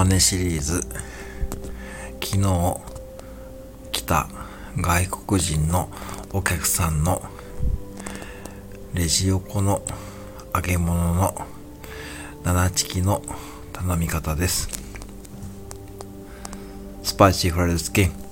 モノマネシリーズ。昨日来た外国人のお客さんのレジ横の揚げ物の7チキの頼み方です。 Spicy fried chicken。